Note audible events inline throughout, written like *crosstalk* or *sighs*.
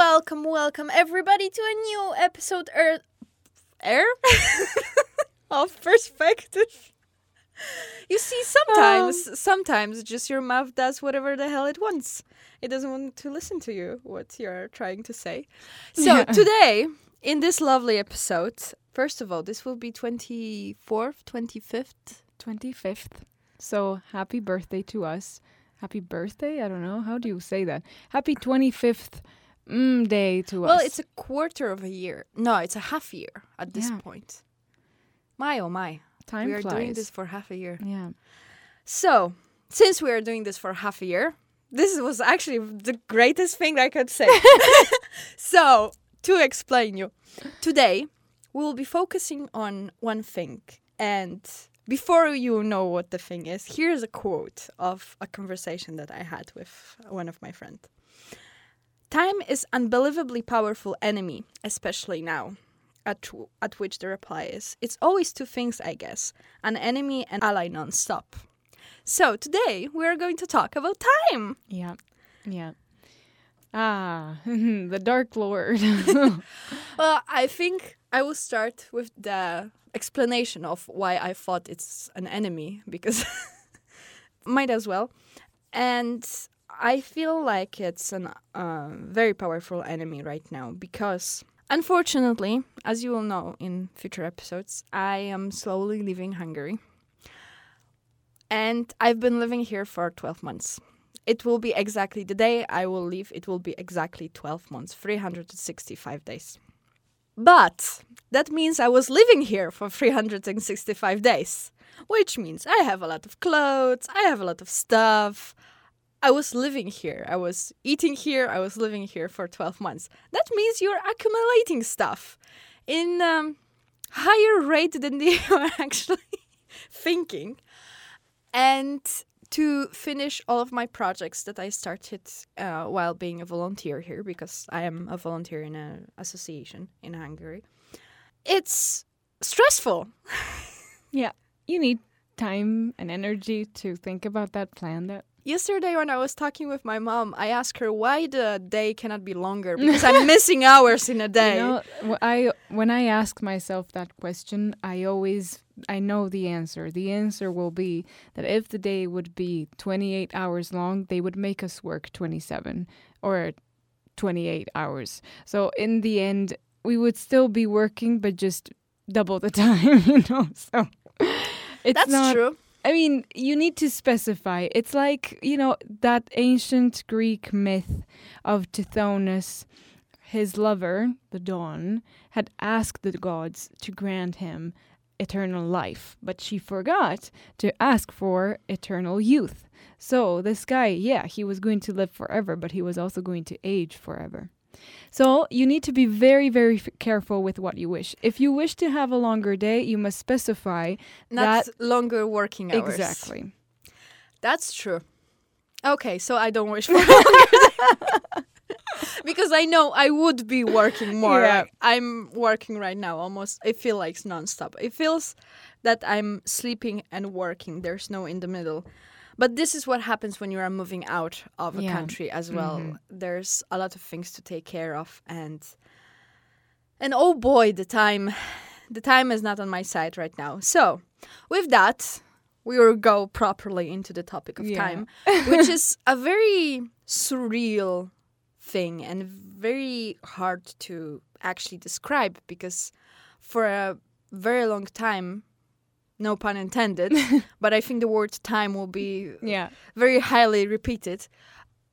welcome, welcome everybody to a new episode er, air *laughs* of perspective. You see, sometimes, sometimes just your mouth does whatever the hell it wants. It doesn't want to listen to you what you're trying to say. So Yeah. *laughs* today, in this lovely episode, first of all, this will be twenty fourth, twenty fifth. 25th. So happy birthday to us. Happy birthday? I don't know. How do you say that? Happy 25th mm, day to Well, us. it's a quarter of a year. No, it's a half year at this Yeah. point. My oh my. time we are flies. doing this for half a year. Yeah. So, since we are doing this for half a year, this was actually the greatest thing I could say. *laughs* so, to explain you, today we will be focusing on one thing. And before you know what the thing is, here's a quote of a conversation that I had with one of my friends. Time is unbelievably powerful enemy, especially now. At, w- at which the reply is, it's always two things, I guess an enemy and ally non-stop. So today we are going to talk about time. Yeah. Yeah. Ah, *laughs* the Dark Lord. *laughs* Well, I think I will start with the explanation of why I thought it's an enemy because *laughs* might as well. And I feel like it's a uh, very powerful enemy right now because unfortunately, as you will know in future episodes, I am slowly leaving Hungary. And I've been living here for 12 months. It will be exactly the day I will leave, it will be exactly 12 months, 365 days. But that means I was living here for 365 days, which means I have a lot of clothes, I have a lot of stuff. I was living here, I was eating here, I was living here for 12 months. That means you're accumulating stuff in um, higher rate than *laughs* you are actually thinking. And to finish all of my projects that I started uh, while being a volunteer here, because I am a volunteer in an association in Hungary, it's stressful. *laughs* yeah. You need time and energy to think about that plan that Yesterday, when I was talking with my mom, I asked her why the day cannot be longer because I'm missing hours in a *laughs* day. You know, I when I ask myself that question, I always I know the answer. The answer will be that if the day would be 28 hours long, they would make us work 27 or 28 hours. So in the end, we would still be working, but just double the *laughs* time. You know, so it's That's not. true. I mean, you need to specify. It's like, you know, that ancient Greek myth of Tithonus. His lover, the Dawn, had asked the gods to grant him eternal life, but she forgot to ask for eternal youth. So, this guy, yeah, he was going to live forever, but he was also going to age forever. So, you need to be very, very f- careful with what you wish. If you wish to have a longer day, you must specify Not that longer working hours. Exactly. That's true. Okay, so I don't wish for *laughs* longer *laughs* because I know I would be working more. Yeah. I'm working right now almost. It feels like nonstop. It feels that I'm sleeping and working. There's no in the middle. But this is what happens when you are moving out of a Yeah. country as well. Mhm. There's a lot of things to take care of and and oh boy, the time the time is not on my side right now. So, with that, we will go properly into the topic of Yeah. time, which is a very surreal thing and very hard to actually describe because for a very long time, no pun intended, *laughs* but I think the word time will be uh, Yeah. very highly repeated.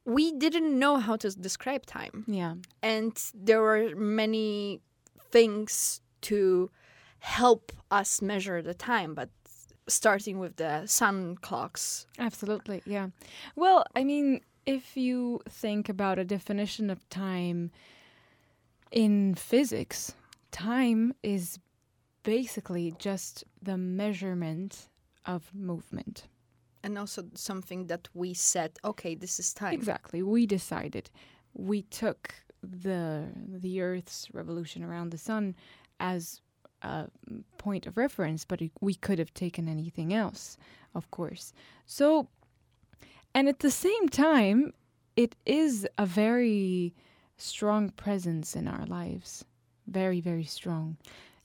We didn't know how to describe time Yeah. and there were many things to help us measure the time but starting with the sun clocks Absolutely. Yeah. Well, I mean, if you think about a definition of time in physics, time is basically just the measurement of movement. and also something that we said okay this is time Exactly. We decided. We took the the Earth's revolution around the sun as a point of reference, but we could have taken anything else, of course. So, and at the same time, it is a very strong presence in our lives. Very, very strong.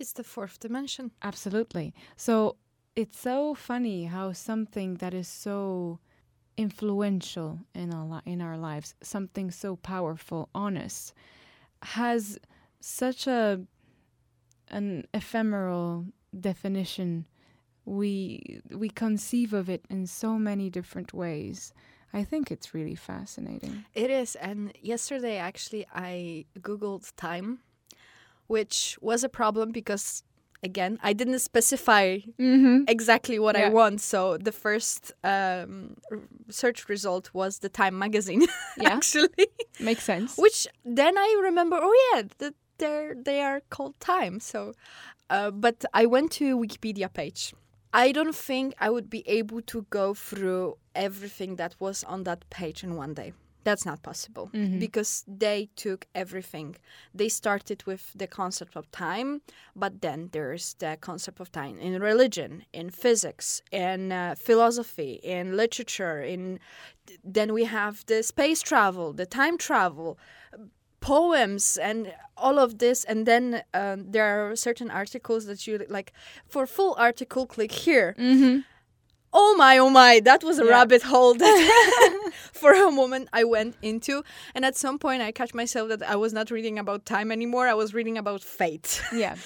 It's the fourth dimension. Absolutely. So it's so funny how something that is so influential in our li- in our lives, something so powerful on us, has such a an ephemeral definition. We we conceive of it in so many different ways. I think it's really fascinating. It is. And yesterday, actually, I Googled time, which was a problem because, again, I didn't specify Mm-hmm. exactly what I want. So the first um, r- search result was the Time magazine, *laughs* Yeah, actually. makes sense. Which then I remember, oh, yeah, that they're, they are called Time. So, uh, but I went to Wikipedia page. I don't think I would be able to go through everything that was on that page in one day. That's not possible Mhm. because they took everything. They started with the concept of time, but then there's the concept of time in religion, in physics, in uh, philosophy, in literature. In then we have the space travel, the time travel, poems, and all of this. And then um, there are certain articles that you like. For full article, click here. Mm-hmm. Oh my, oh my, that was a Yeah. rabbit hole that *laughs* *laughs* for a moment I went into. And at some point, I catch myself that I was not reading about time anymore. I was reading about fate. *laughs* Yeah.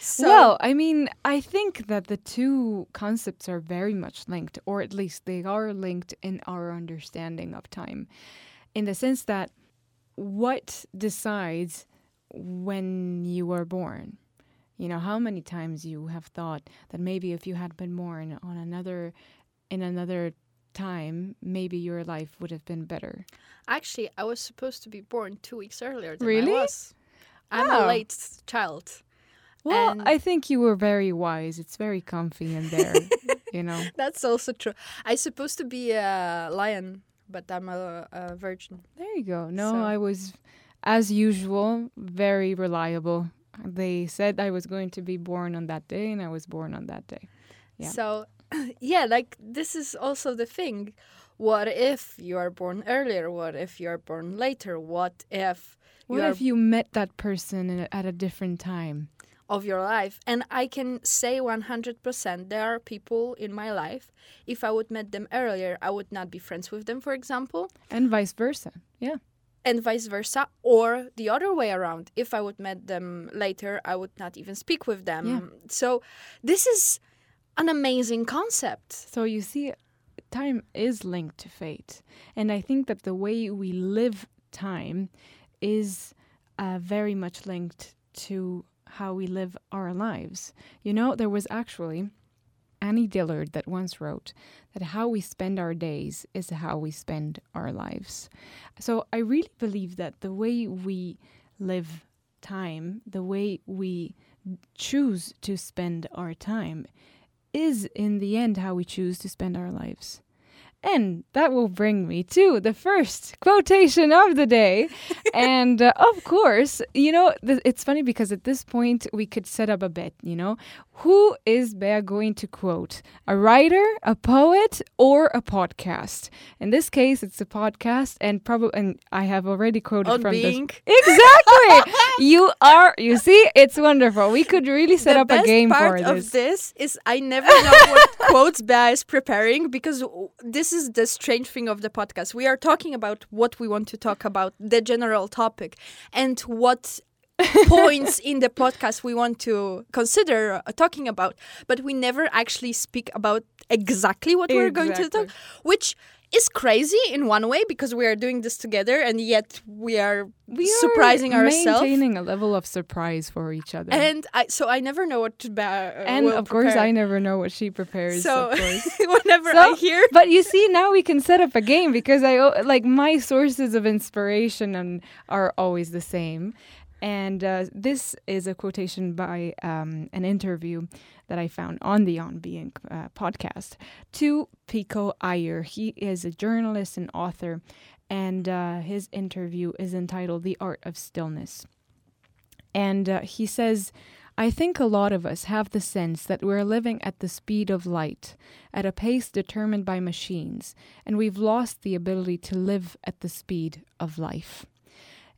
So, well, I mean, I think that the two concepts are very much linked, or at least they are linked in our understanding of time, in the sense that what decides when you are born? You know, how many times you have thought that maybe if you had been born on another, in another time, maybe your life would have been better. actually, I was supposed to be born two weeks earlier than Really? I was. I'm Oh. a late child. Well, And- I think you were very wise. It's very comfy in there, *laughs* you know. That's also true. I supposed to be a lion, but I'm a, a virgin. There you go. No, So- I was, as usual, very reliable. They said I was going to be born on that day, and I was born on that day. Yeah. So, *clears throat* yeah, like this is also the thing. What if you are born earlier? What if you are born later? What if What if you met that person at a different time? of your life? And I can say 100% there are people in my life. If I would met them earlier, I would not be friends with them, for example, And vice versa. Yeah. And vice versa, or the other way around. If I would met them later, I would not even speak with them. Yeah. So this is an amazing concept. So you see, time is linked to fate. And I think that the way we live time is uh, very much linked to how we live our lives. You know, there was actually Annie Dillard that once wrote that how we spend our days is how we spend our lives. So I really believe that the way we live time, the way we choose to spend our time, is in the end how we choose to spend our lives. And that will bring me to the first quotation of the day. *laughs* and uh, of course, you know, th- it's funny because at this point we could set up a bet, you know. Who is Bea going to quote? A writer, a poet, or a podcast? In this case, it's a podcast, and probably, and I have already quoted On from this. being Exactly. *laughs* you are. You see, it's wonderful. We could really set the up a game part for of this. this is I never know what *laughs* quotes Bea is preparing because this is the strange thing of the podcast. We are talking about what we want to talk about, the general topic, and what *laughs* points in the podcast we want to consider uh, talking about, but we never actually speak about exactly what we're going to talk, which is crazy in one way because we are doing this together and yet we are We surprising are ourselves. maintaining a level of surprise for each other. And I, so I never know what to ba- uh, And of course. I never know what she prepares. So *laughs* whenever So- I hear, but you see, now we can set up a game because i like my sources of inspiration and are always the same. And uh, this is a quotation by um, an interview that I found on the On Being uh, podcast to Pico Iyer. He is a journalist and author, and uh, his interview is entitled "The Art of Stillness." And uh, he says, I think a lot of us have the sense that we're living at the speed of light, at a pace determined by machines, and we've lost the ability to live at the speed of life.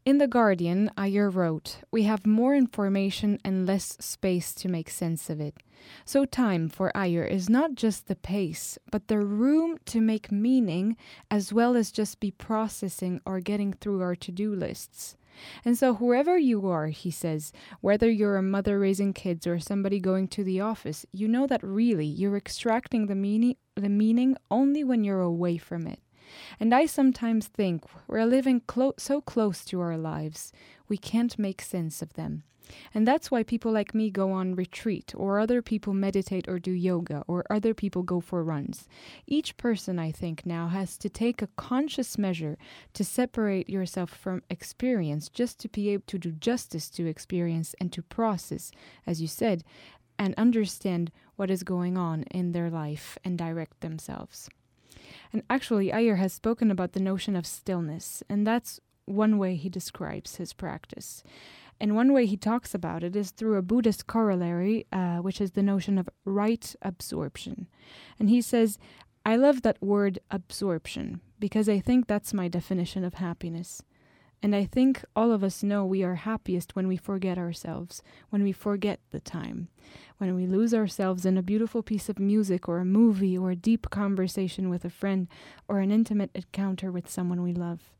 In The Guardian, Iyer wrote, We have more information and less space to make sense of it. So, time for Iyer is not just the pace, but the room to make meaning as well as just be processing or getting through our to do lists. And so, whoever you are, he says, whether you're a mother raising kids or somebody going to the office, you know that really you're extracting the meaning, the meaning only when you're away from it. And I sometimes think we're living clo- so close to our lives, we can't make sense of them. And that's why people like me go on retreat, or other people meditate or do yoga, or other people go for runs. Each person, I think, now has to take a conscious measure to separate yourself from experience just to be able to do justice to experience and to process, as you said, and understand what is going on in their life and direct themselves. And actually, Iyer has spoken about the notion of stillness, and that's one way he describes his practice. And one way he talks about it is through a Buddhist corollary, uh, which is the notion of right absorption. And he says, I love that word absorption because I think that's my definition of happiness. And I think all of us know we are happiest when we forget ourselves, when we forget the time, when we lose ourselves in a beautiful piece of music or a movie or a deep conversation with a friend or an intimate encounter with someone we love.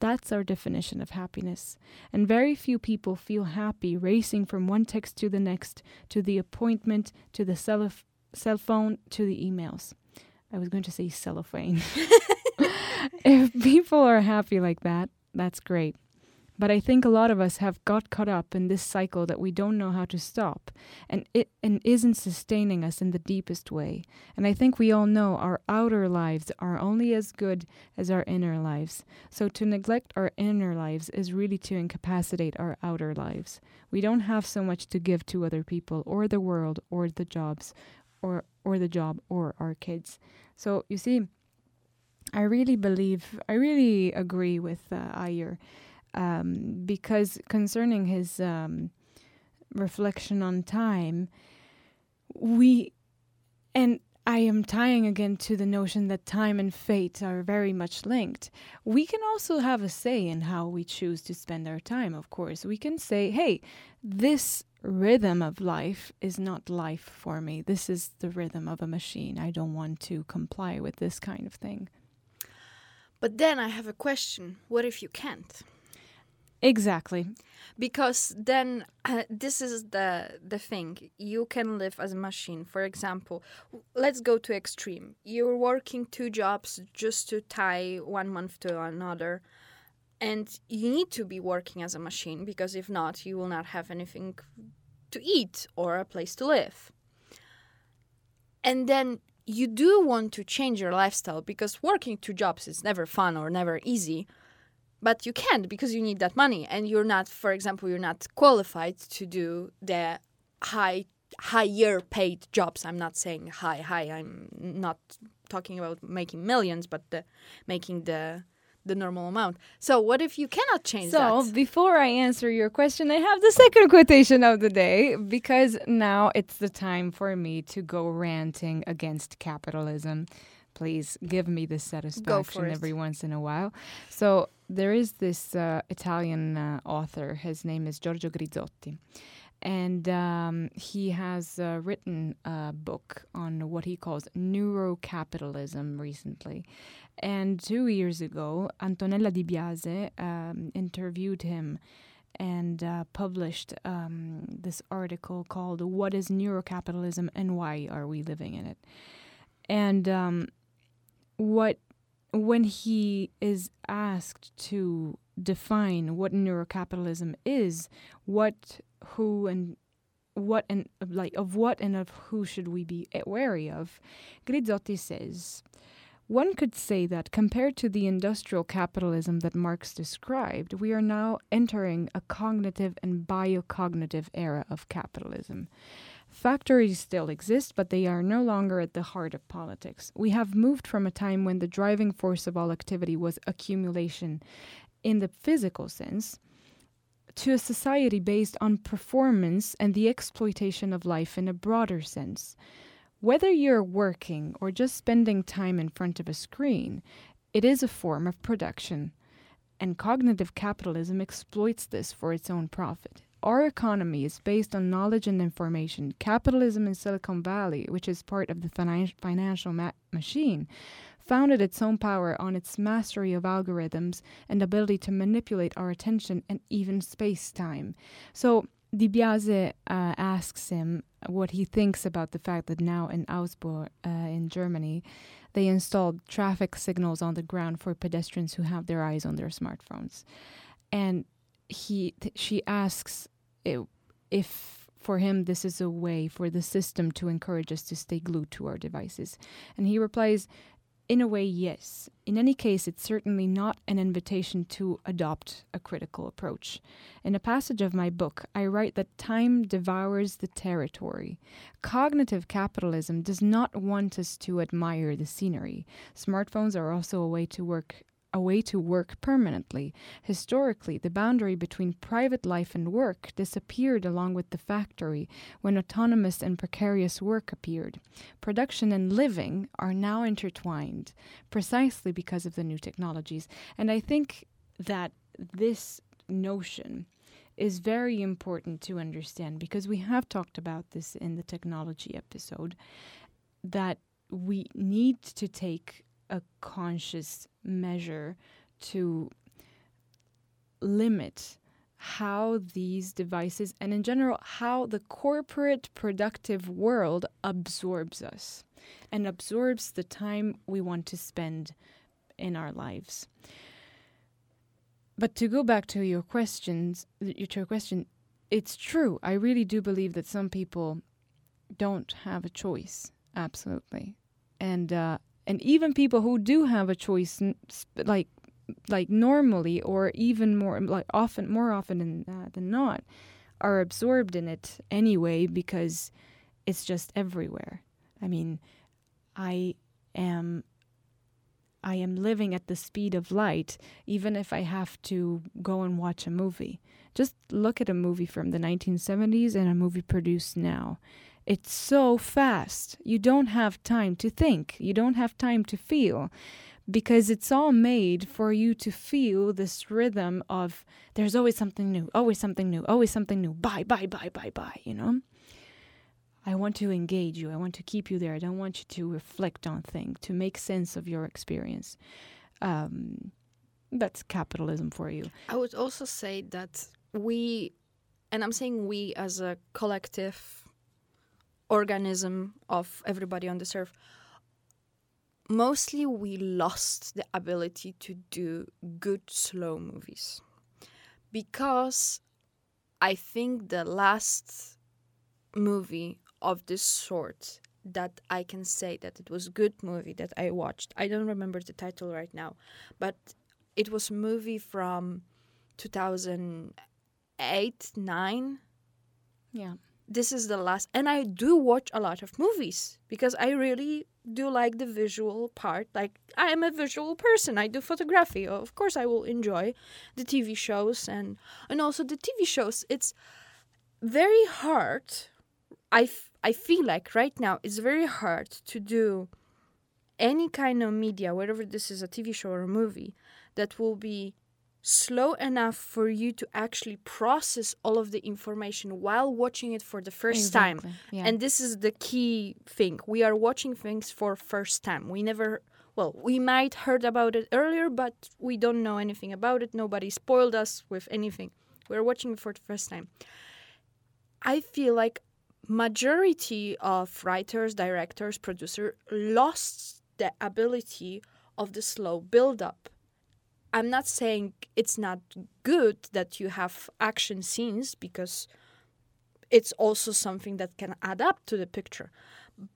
That's our definition of happiness. And very few people feel happy racing from one text to the next, to the appointment, to the cell, cell phone, to the emails. I was going to say cellophane. *laughs* *laughs* if people are happy like that, that's great. But I think a lot of us have got caught up in this cycle that we don't know how to stop and it and isn't sustaining us in the deepest way. And I think we all know our outer lives are only as good as our inner lives. So to neglect our inner lives is really to incapacitate our outer lives. We don't have so much to give to other people or the world or the jobs or or the job or our kids. So you see I really believe, I really agree with uh, Iyer um, because concerning his um, reflection on time, we, and I am tying again to the notion that time and fate are very much linked. We can also have a say in how we choose to spend our time, of course. We can say, hey, this rhythm of life is not life for me. This is the rhythm of a machine. I don't want to comply with this kind of thing. But then I have a question. What if you can't? Exactly. Because then uh, this is the the thing. You can live as a machine. For example, let's go to extreme. You're working two jobs just to tie one month to another. And you need to be working as a machine because if not, you will not have anything to eat or a place to live. And then you do want to change your lifestyle because working two jobs is never fun or never easy but you can't because you need that money and you're not for example you're not qualified to do the high higher paid jobs. I'm not saying high high. I'm not talking about making millions but the making the the normal amount. So what if you cannot change so, that? So before I answer your question, I have the second *laughs* quotation of the day because now it's the time for me to go ranting against capitalism. Please give me this satisfaction every once in a while. So there is this uh, Italian uh, author. His name is Giorgio Griziotti and um, he has uh, written a book on what he calls neurocapitalism recently. And two years ago, Antonella Di Biase um, interviewed him and uh, published um, this article called What is Neurocapitalism and Why Are We Living in It? And um, what when he is asked to define what neurocapitalism is, what, who, and what and like of what and of who should we be wary of, Griziotti says one could say that compared to the industrial capitalism that Marx described, we are now entering a cognitive and biocognitive era of capitalism. Factories still exist, but they are no longer at the heart of politics. We have moved from a time when the driving force of all activity was accumulation in the physical sense to a society based on performance and the exploitation of life in a broader sense. Whether you're working or just spending time in front of a screen, it is a form of production. And cognitive capitalism exploits this for its own profit. Our economy is based on knowledge and information. Capitalism in Silicon Valley, which is part of the finan- financial ma- machine, founded its own power on its mastery of algorithms and ability to manipulate our attention and even space time. So, DiBiase uh, asks him what he thinks about the fact that now in Augsburg, uh, in Germany, they installed traffic signals on the ground for pedestrians who have their eyes on their smartphones. And he, she asks if for him this is a way for the system to encourage us to stay glued to our devices. And he replies, in a way, yes. In any case, it's certainly not an invitation to adopt a critical approach. In a passage of my book, I write that time devours the territory. Cognitive capitalism does not want us to admire the scenery. Smartphones are also a way to work a way to work permanently. Historically, the boundary between private life and work disappeared along with the factory when autonomous and precarious work appeared. Production and living are now intertwined precisely because of the new technologies. And I think that this notion is very important to understand because we have talked about this in the technology episode that we need to take a conscious measure to limit how these devices and in general how the corporate productive world absorbs us and absorbs the time we want to spend in our lives. But to go back to your questions to your question it's true. I really do believe that some people don't have a choice absolutely. And uh, and even people who do have a choice like like normally or even more like often more often than, uh, than not are absorbed in it anyway because it's just everywhere. I mean i am i am living at the speed of light even if i have to go and watch a movie. Just look at a movie from the 1970s and a movie produced now it's so fast. You don't have time to think. You don't have time to feel because it's all made for you to feel this rhythm of there's always something new, always something new, always something new. Bye, bye, bye, bye, bye, you know? I want to engage you. I want to keep you there. I don't want you to reflect on things, to make sense of your experience. Um, that's capitalism for you. I would also say that we, and I'm saying we as a collective organism of everybody on this earth. Mostly we lost the ability to do good slow movies. Because i think the last movie of this sort that i can say that it was a good movie that i watched i don't remember the title right now but it was a movie from 2008 9 yeah this is the last and i do watch a lot of movies because i really do like the visual part. Like i am a visual person. I do photography. Of course i will enjoy the tv shows and and also the tv shows. It's very hard I, f- I feel like right now it's very hard to do any kind of media whether this is a tv show or a movie that will be slow enough for you to actually process all of the information while watching it for the first Exactly, time. yeah. And this is the key thing. We are watching things for first time. We never well, we might heard about it earlier, but we don't know anything about it. Nobody spoiled us with anything. We're watching it for the first time. I feel like majority of writers, directors, producer lost the ability of the slow build up I'm not saying it's not good that you have action scenes because it's also something that can add up to the picture.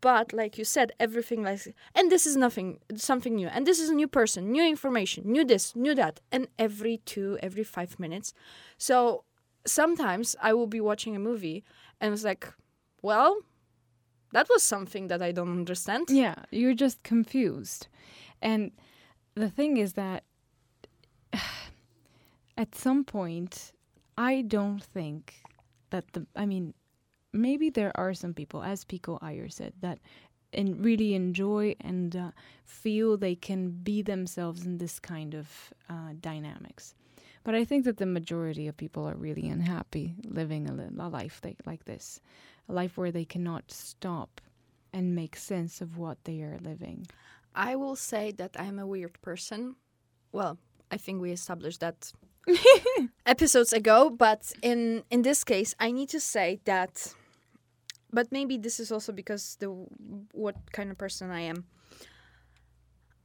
But like you said, everything like and this is nothing something new. And this is a new person, new information, new this, new that. And every two, every five minutes. So sometimes I will be watching a movie and it's like, well, that was something that I don't understand. Yeah, you're just confused. And the thing is that *sighs* at some point, I don't think that the, I mean, maybe there are some people, as Pico Iyer said, that and really enjoy and uh, feel they can be themselves in this kind of uh, dynamics. But I think that the majority of people are really unhappy living a, li- a life they, like this, a life where they cannot stop and make sense of what they are living. I will say that I'm a weird person. Well, I think we established that *laughs* episodes ago, but in in this case, I need to say that. But maybe this is also because the what kind of person I am.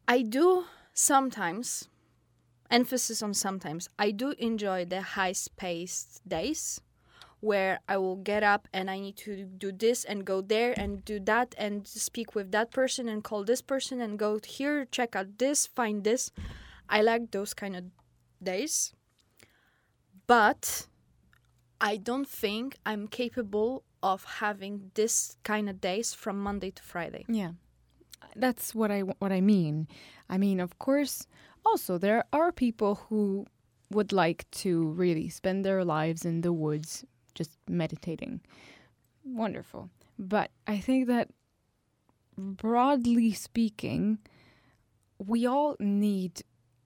I do sometimes, emphasis on sometimes. I do enjoy the high-paced days, where I will get up and I need to do this and go there and do that and speak with that person and call this person and go here, check out this, find this. I like those kind of days. But I don't think I'm capable of having this kind of days from Monday to Friday. Yeah, that's what I what I mean. I mean, of course, also there are people who would like to really spend their lives in the woods just meditating. Wonderful. But I think that broadly speaking, we all need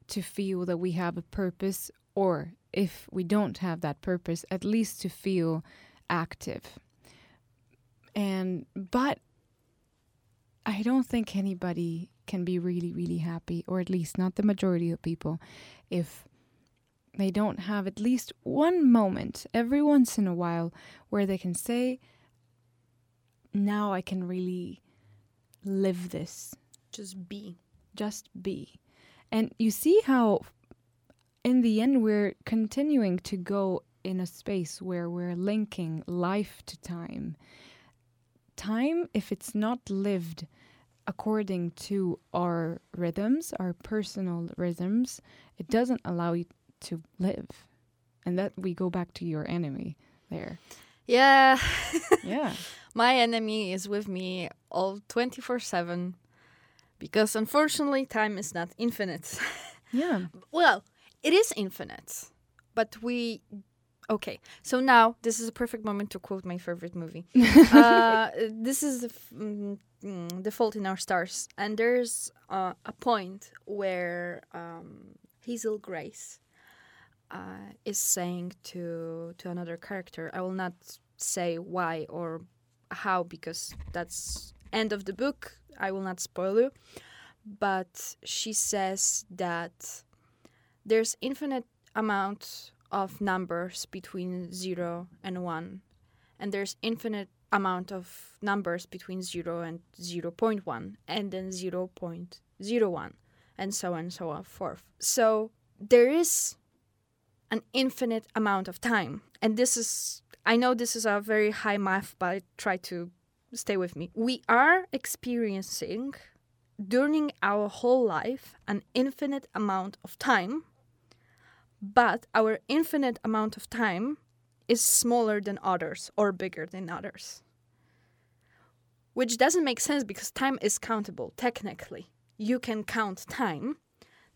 to feel that we have a purpose, or if we don't have that purpose, at least to feel active. And, but I don't think anybody can be really, really happy, or at least not the majority of people, if they don't have at least one moment every once in a while where they can say, now I can really live this. Just be. Just be. And you see how, in the end, we're continuing to go in a space where we're linking life to time. Time, if it's not lived according to our rhythms, our personal rhythms, it doesn't allow you to live. And that we go back to your enemy there. Yeah. *laughs* Yeah. My enemy is with me all 24 7 because unfortunately, time is not infinite. *laughs* Yeah. well, it is infinite, but we. Okay, so now this is a perfect moment to quote my favorite movie. *laughs* uh, this is the, f- mm, the Fault in Our Stars, and there's uh, a point where um, Hazel Grace uh, is saying to to another character. I will not say why or how because that's end of the book. I will not spoil you, but she says that there's infinite amount of numbers between 0 and 1 and there's infinite amount of numbers between 0 and 0.1 and then 0.01 and so on and so on forth so there is an infinite amount of time and this is i know this is a very high math but try to stay with me we are experiencing during our whole life an infinite amount of time but our infinite amount of time is smaller than others or bigger than others. Which doesn't make sense because time is countable, technically. You can count time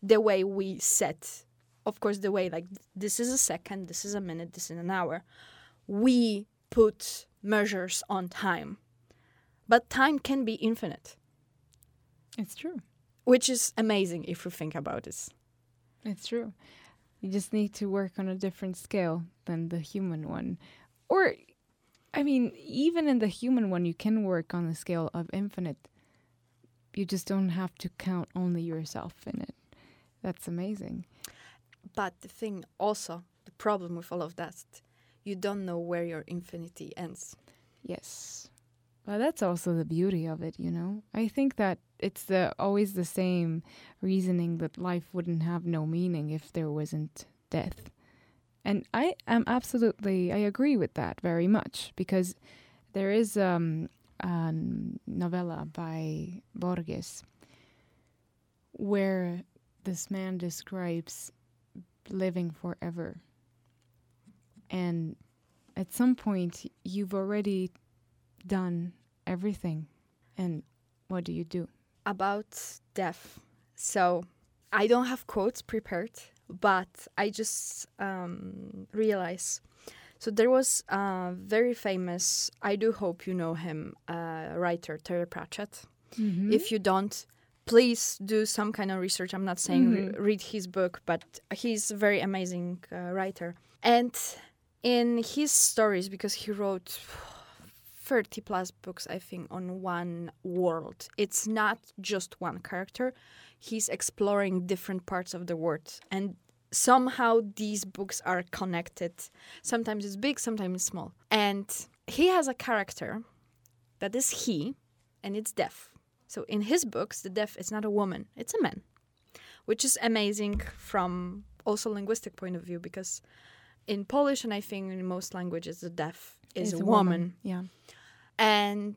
the way we set, of course, the way like this is a second, this is a minute, this is an hour. We put measures on time. But time can be infinite, It's true. which is amazing if you think about it. It's true. You just need to work on a different scale than the human one. Or, I mean, even in the human one, you can work on the scale of infinite. You just don't have to count only yourself in it. That's amazing. But the thing also, the problem with all of that, you don't know where your infinity ends. Yes. Well, that's also the beauty of it, you know. I think that it's the always the same reasoning that life wouldn't have no meaning if there wasn't death. And I am absolutely I agree with that very much because there is um, a novella by Borges where this man describes living forever. And at some point you've already done everything. And what do you do? About death. So I don't have quotes prepared, but I just um, realize. So there was a very famous, I do hope you know him, uh, writer, Terry Pratchett. Mhm. If you don't, please do some kind of research. I'm not saying re- Mhm. read his book, but he's a very amazing uh, writer. And in his stories, because he wrote 30 plus books, I think, on one world, it's not just one character. He's exploring different parts of the world. And somehow these books are connected. Sometimes it's big, sometimes it's small. And he has a character that is he, and it's deaf. So in his books, the deaf is not a woman; it's a man, which is amazing from also linguistic point of view because in Polish and I think in most languages, the deaf is a woman, Yeah. and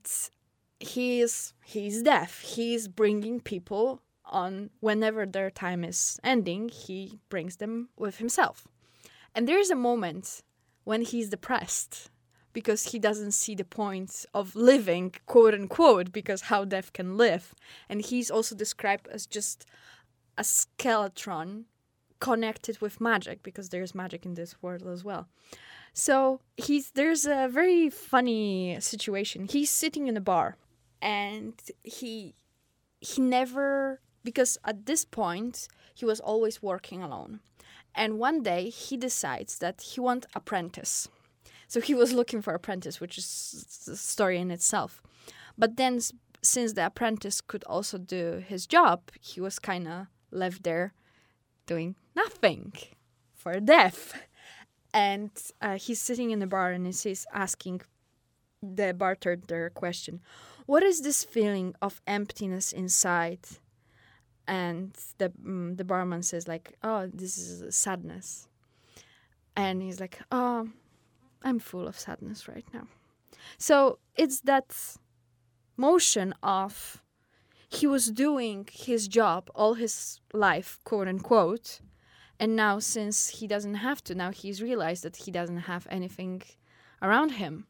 he's he's deaf. He's bringing people on whenever their time is ending. He brings them with himself, and there's a moment when he's depressed because he doesn't see the point of living, quote unquote, because how deaf can live. And he's also described as just a skeleton connected with magic because there's magic in this world as well. So he's there's a very funny situation. He's sitting in a bar and he he never because at this point he was always working alone. And one day he decides that he wants apprentice. So he was looking for apprentice, which is a story in itself. But then, since the apprentice could also do his job, he was kind of left there doing nothing for deaf. And uh, he's sitting in the bar and he's asking the bartender a question What is this feeling of emptiness inside? And the, mm, the barman says, like, oh, this is sadness. And he's like, oh, I'm full of sadness right now. So it's that motion of he was doing his job all his life, quote unquote, and now since he doesn't have to, now he's realized that he doesn't have anything around him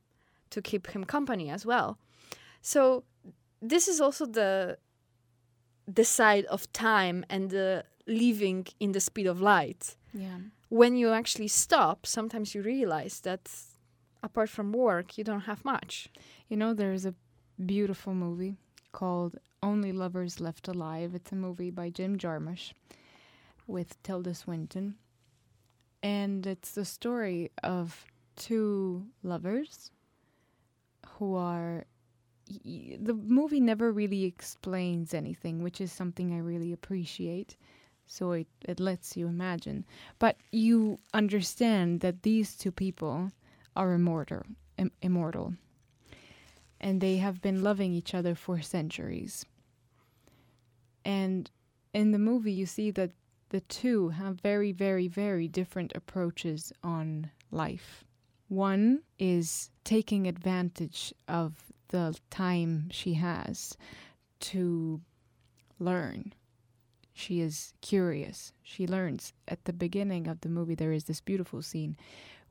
to keep him company as well. So this is also the the side of time and the living in the speed of light Yeah. when you actually stop, sometimes you realize that apart from work, you don't have much. You know, there's a beautiful movie called Only Lovers Left Alive. It's a movie by Jim Jarmusch with Tilda Swinton. And it's the story of two lovers who are. The movie never really explains anything, which is something I really appreciate. So it, it lets you imagine. But you understand that these two people are immortal. Im- immortal and they have been loving each other for centuries. And in the movie, you see that the two have very, very, very different approaches on life. One is taking advantage of the time she has to learn. She is curious. She learns. At the beginning of the movie, there is this beautiful scene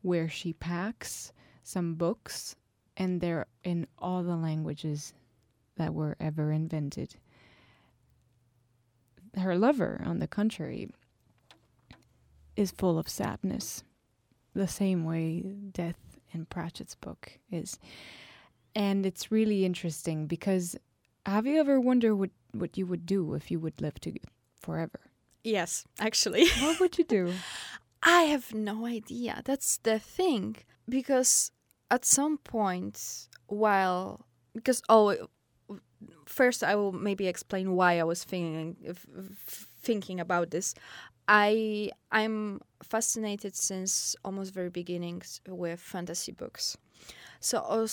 where she packs some books and they're in all the languages that were ever invented. Her lover, on the contrary, is full of sadness, the same way death in Pratchett's book is. And it's really interesting because have you ever wondered what, what you would do if you would live to forever? Yes, actually. *laughs* What would you do? *laughs* I have no idea. That's the thing. Because at some point, while. Because, oh, first I will maybe explain why I was thinking, thinking about this. I I'm fascinated since almost very beginnings with fantasy books. So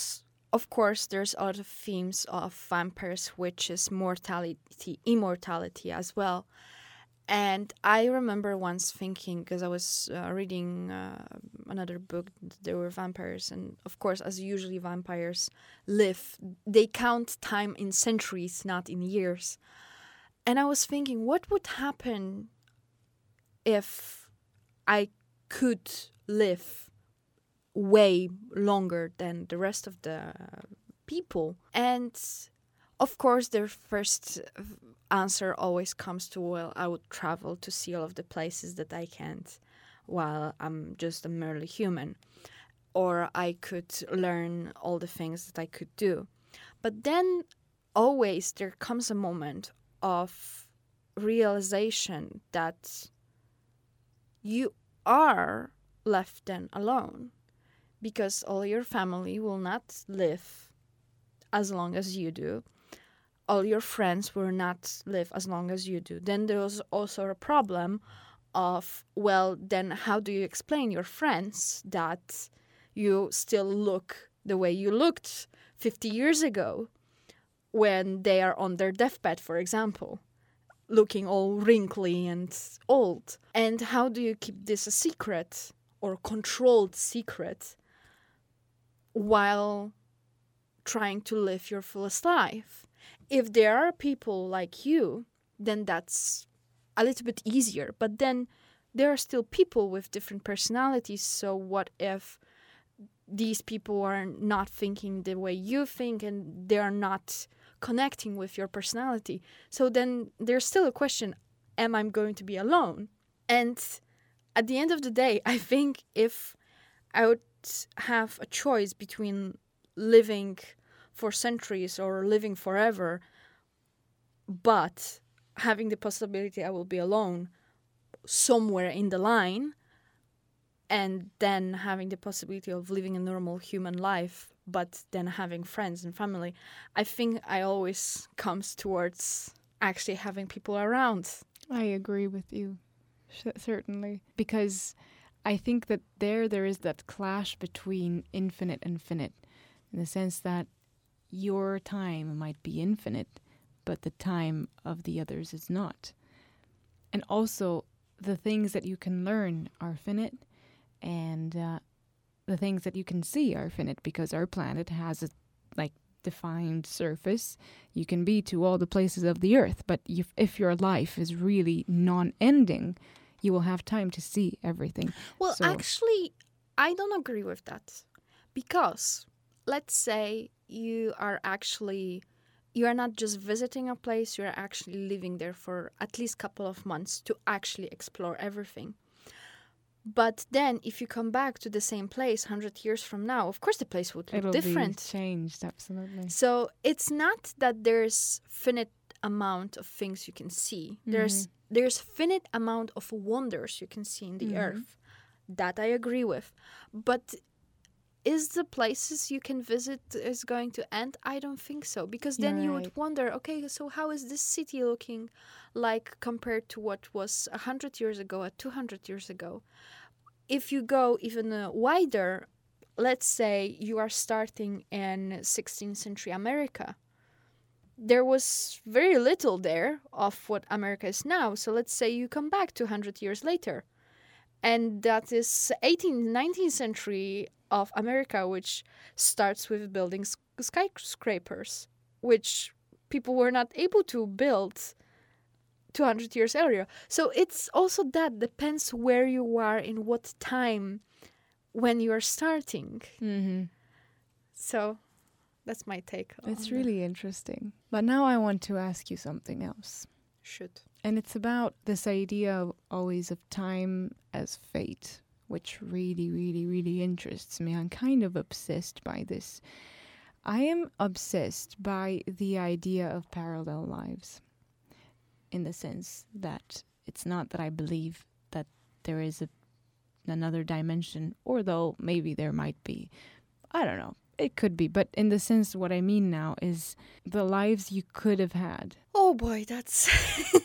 of course there's a lot of themes of vampires, witches, mortality, immortality as well. And I remember once thinking, because I was uh, reading uh, another book, there were vampires, and of course, as usually vampires live, they count time in centuries, not in years. And I was thinking, what would happen if I could live way longer than the rest of the people? And of course, their first uh, answer always comes to, well, I would travel to see all of the places that I can't while I'm just a merely human. Or I could learn all the things that I could do. But then always there comes a moment of realization that you are left then alone because all your family will not live as long as you do all your friends will not live as long as you do. Then there was also a problem of well then how do you explain your friends that you still look the way you looked 50 years ago when they are on their deathbed for example looking all wrinkly and old? And how do you keep this a secret or controlled secret while trying to live your fullest life if there are people like you then that's a little bit easier. But then there are still people with different personalities. So what if these people are not thinking the way you think and they are not connecting with your personality? So then there's still a question am I going to be alone? And at the end of the day, I think if I would have a choice between living for centuries or living forever, but having the possibility I will be alone somewhere in the line and then having the possibility of living a normal human life but then having friends and family i think i always comes towards actually having people around. I agree with you certainly because i think that there there is that clash between infinite and finite in the sense that your time might be infinite but the time of the others is not. And also, the things that you can learn are finite, and uh, the things that you can see are finite because our planet has a like defined surface. You can be to all the places of the earth, but if, if your life is really non-ending, you will have time to see everything. Well, so, actually, I don't agree with that because let's say you are actually you are not just visiting a place you are actually living there for at least a couple of months to actually explore everything. But then if you come back to the same place 100 years from now of course the place would look It'll different. be changed absolutely. So it's not that there's finite amount of things you can see. Mm-hmm. there's there's finite amount of wonders you can see in the mm-hmm. earth that i agree with. But is the places you can visit is going to end? I don't think so because then you would wonder okay so how is this city looking like compared to what was 100 years ago or 200 years ago? If you go even uh, wider let's say you are starting in 16th century america there was very little there of what america is now. So let's say you come back 200 years later and that is 18th 19th century of America, which starts with building skyscrapers, which people were not able to build 200 years earlier. So it's also that depends where you are in what time when you are starting. Mm-hmm. So that's my take. It's really that. interesting. But now I want to ask you something else. Should. And it's about this idea of always of time as fate which really, really, really interests me. I'm kind of obsessed by this. I am obsessed by the idea of parallel lives in the sense that it's not that I believe that there is a, another dimension, or though maybe there might be. I don't know. It could be, but in the sense, what I mean now is the lives you could have had. Oh boy, that's.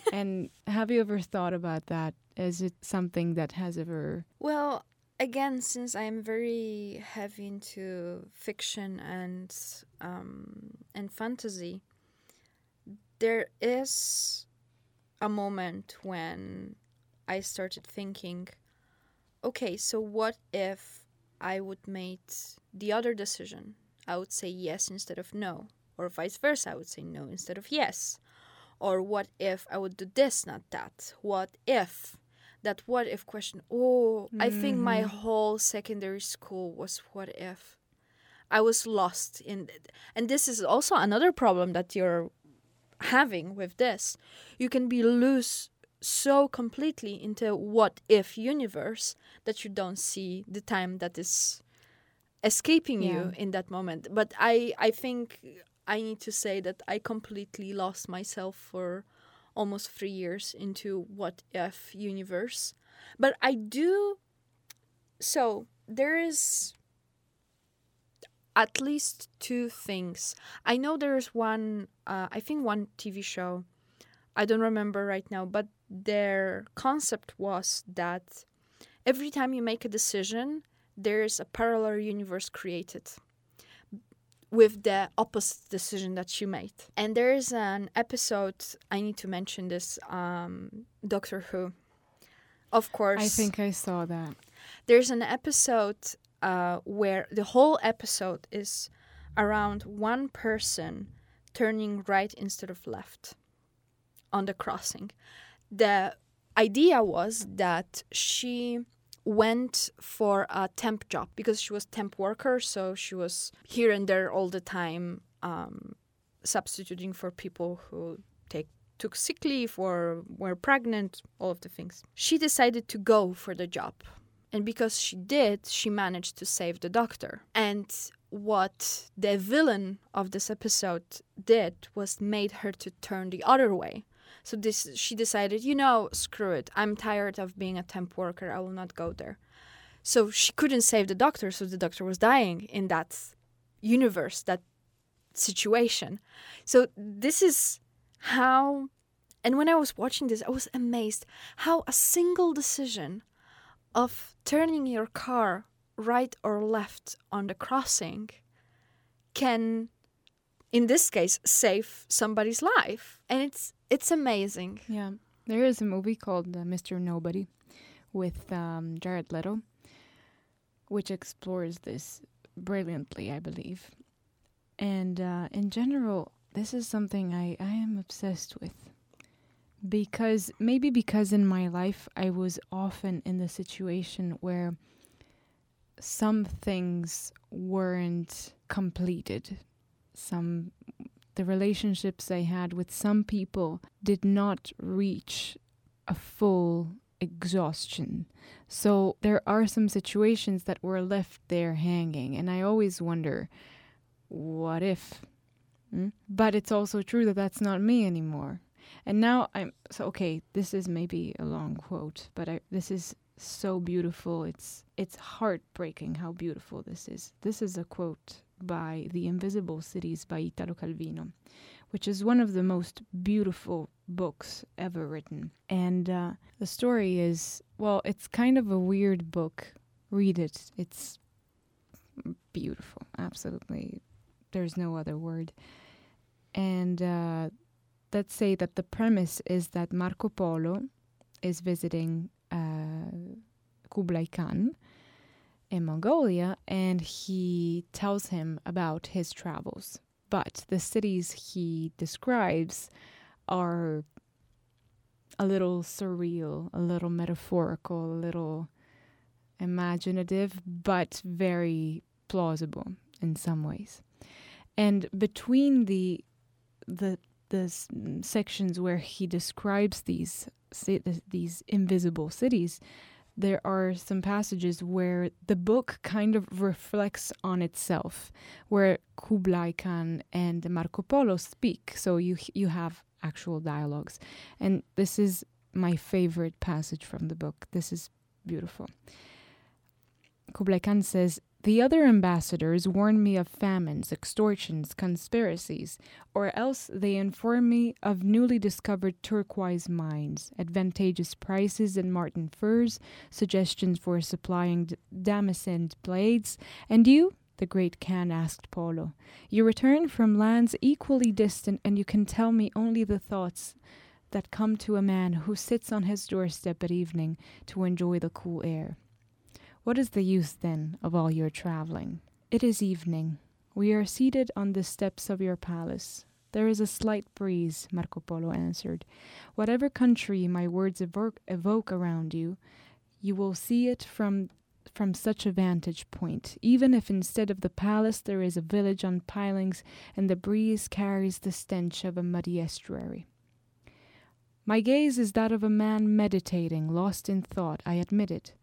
*laughs* and have you ever thought about that? Is it something that has ever. Well, again, since I'm very heavy into fiction and um, and fantasy, there is a moment when I started thinking, okay, so what if I would make the other decision. I would say yes instead of no. Or vice versa, I would say no instead of yes. Or what if I would do this, not that? What if? That what if question. Oh, mm-hmm. I think my mm-hmm. whole secondary school was what if. I was lost in it. And this is also another problem that you're having with this. You can be loose so completely into what if universe that you don't see the time that is escaping yeah. you in that moment but i i think I need to say that I completely lost myself for almost three years into what if universe. But I do. So there is at least two things. I know there's one, uh, I think one TV show, I don't remember right now, but their concept was that every time you make a decision, there's a parallel universe created with the opposite decision that you made. And there is an episode, I need to mention this um, Doctor Who. Of course. I think I saw that. There's an episode uh, where the whole episode is around one person turning right instead of left on the crossing. The idea was that she went for a temp job because she was temp worker so she was here and there all the time um, substituting for people who take took sick leave or were pregnant all of the things. She decided to go for the job and because she did she managed to save the doctor. And what the villain of this episode did was made her to turn the other way so this she decided, you know, screw it. I'm tired of being a temp worker. I will not go there. So she couldn't save the doctor, so the doctor was dying in that universe, that situation. So this is how and when I was watching this, I was amazed how a single decision of turning your car right or left on the crossing can in this case save somebody's life and it's it's amazing Yeah. There is a movie called uh, Mr. Nobody with um, Jared Leto, which explores this brilliantly, I believe. And uh, in general, this is something I, I am obsessed with. Because maybe because in my life I was often in the situation where some things weren't completed. Some the relationships I had with some people did not reach a full exhaustion. So there are some situations that were left there hanging, and I always wonder, what if? Hmm? But it's also true that that's not me anymore. And now I'm so okay. This is maybe a long quote, but I, this is so beautiful. It's it's heartbreaking how beautiful this is. This is a quote by The Invisible Cities by Italo Calvino, which is one of the most beautiful books ever written. And uh, the story is, well, it's kind of a weird book. Read it. It's beautiful. Absolutely. There's no other word. And uh, let's say that the premise is that Marco Polo is visiting uh, Kublai Khan in Mongolia and he tells him about his travels. But the cities he describes are a little surreal, a little metaphorical, a little imaginative, but very plausible in some ways. And between the the the sections where he describes these these invisible cities, there are some passages where the book kind of reflects on itself, where Kublai Khan and Marco Polo speak. So you you have actual dialogues, and this is my favorite passage from the book. This is beautiful. Kublai Khan says, The other ambassadors warn me of famines, extortions, conspiracies, or else they inform me of newly discovered turquoise mines, advantageous prices in marten furs, suggestions for supplying d- damascened blades. And you? The great Khan asked Polo. You return from lands equally distant, and you can tell me only the thoughts that come to a man who sits on his doorstep at evening to enjoy the cool air. What is the use, then, of all your traveling? It is evening. We are seated on the steps of your palace. There is a slight breeze, Marco Polo answered. Whatever country my words evoke, evoke around you, you will see it from from such a vantage point, even if instead of the palace there is a village on pilings and the breeze carries the stench of a muddy estuary. My gaze is that of a man meditating, lost in thought, I admit it.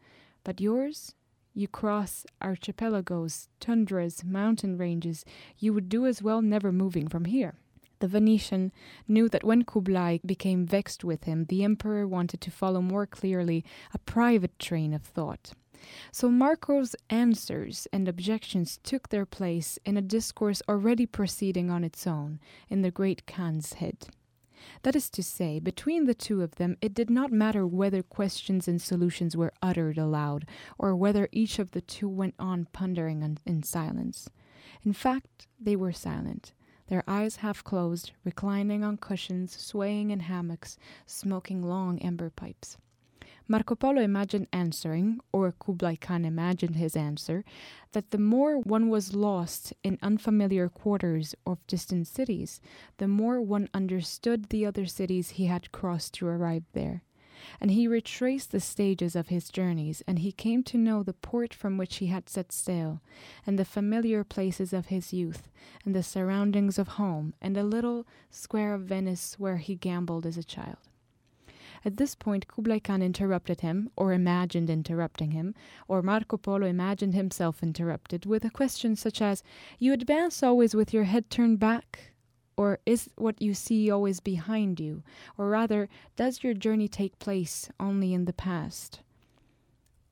But yours? You cross archipelagos, tundras, mountain ranges. You would do as well never moving from here. The Venetian knew that when Kublai became vexed with him, the emperor wanted to follow more clearly a private train of thought. So Marco's answers and objections took their place in a discourse already proceeding on its own in the great Khan's head. That is to say, between the two of them, it did not matter whether questions and solutions were uttered aloud, or whether each of the two went on pondering in silence. In fact, they were silent, their eyes half closed, reclining on cushions, swaying in hammocks, smoking long ember pipes. Marco Polo imagined answering, or Kublai Khan imagined his answer, that the more one was lost in unfamiliar quarters of distant cities, the more one understood the other cities he had crossed to arrive there. And he retraced the stages of his journeys, and he came to know the port from which he had set sail, and the familiar places of his youth, and the surroundings of home, and the little square of Venice where he gambled as a child. At this point, Kublai Khan interrupted him, or imagined interrupting him, or Marco Polo imagined himself interrupted, with a question such as, You advance always with your head turned back? Or is what you see always behind you? Or rather, does your journey take place only in the past?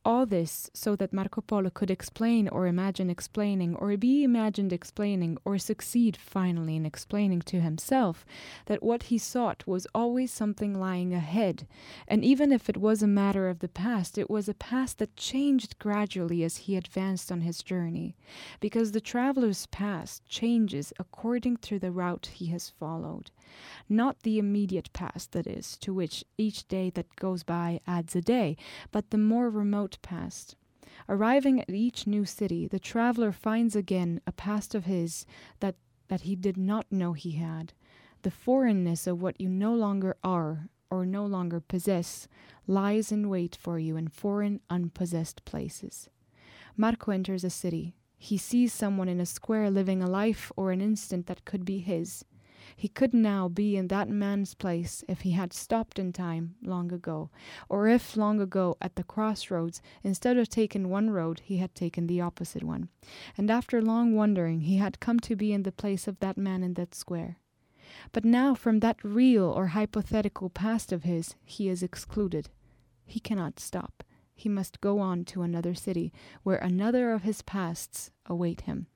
All this so that Marco Polo could explain or imagine explaining, or be imagined explaining, or succeed finally in explaining to himself that what he sought was always something lying ahead, and even if it was a matter of the past, it was a past that changed gradually as he advanced on his journey, because the traveler's past changes according to the route he has followed. Not the immediate past, that is, to which each day that goes by adds a day, but the more remote past. Arriving at each new city, the traveler finds again a past of his that, that he did not know he had. The foreignness of what you no longer are or no longer possess lies in wait for you in foreign, unpossessed places. Marco enters a city. He sees someone in a square living a life or an instant that could be his. He could now be in that man's place if he had stopped in time long ago, or if long ago at the crossroads, instead of taking one road, he had taken the opposite one. And after long wondering, he had come to be in the place of that man in that square. But now from that real or hypothetical past of his, he is excluded. He cannot stop. He must go on to another city, where another of his pasts await him